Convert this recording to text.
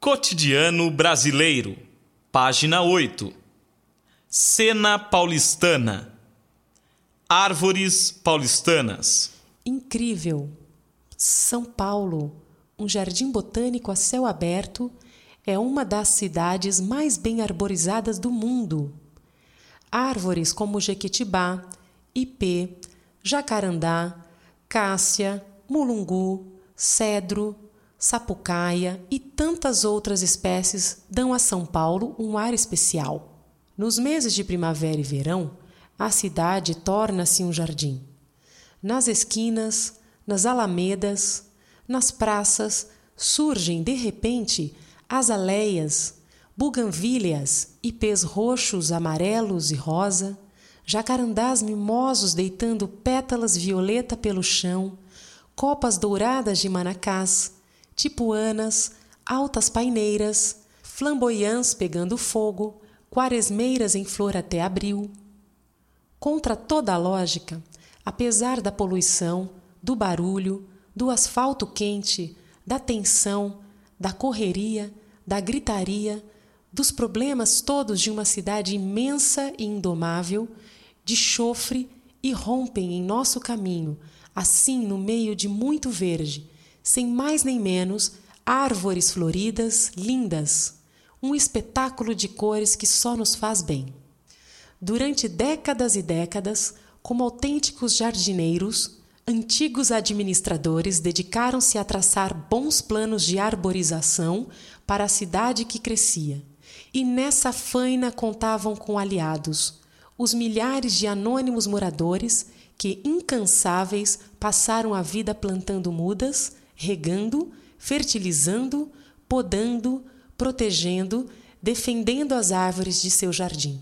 Cotidiano Brasileiro, página 8. Cena Paulistana. Árvores paulistanas. Incrível! São Paulo, um jardim botânico a céu aberto, é uma das cidades mais bem arborizadas do mundo. Árvores como jequitibá, ipê, jacarandá, cássia, mulungu, cedro, sapucaia e tantas outras espécies dão a São Paulo um ar especial. Nos meses de primavera e verão, a cidade torna-se um jardim. Nas esquinas, nas alamedas, nas praças surgem de repente azaleias, buganvílias, ipês roxos, amarelos e rosa, jacarandás mimosos deitando pétalas violeta pelo chão, copas douradas de manacás, tipuanas, altas paineiras, flamboyãs pegando fogo, quaresmeiras em flor até abril. Contra toda a lógica, apesar da poluição, do barulho, do asfalto quente, da tensão, da correria, da gritaria, dos problemas todos de uma cidade imensa e indomável, de chofre irrompem em nosso caminho, assim no meio de muito verde, sem mais nem menos, árvores floridas, lindas, um espetáculo de cores que só nos faz bem. Durante décadas e décadas, como autênticos jardineiros, antigos administradores dedicaram-se a traçar bons planos de arborização para a cidade que crescia. E nessa faina contavam com aliados, os milhares de anônimos moradores que, incansáveis, passaram a vida plantando mudas, regando, fertilizando, podando, protegendo, defendendo as árvores de seu jardim.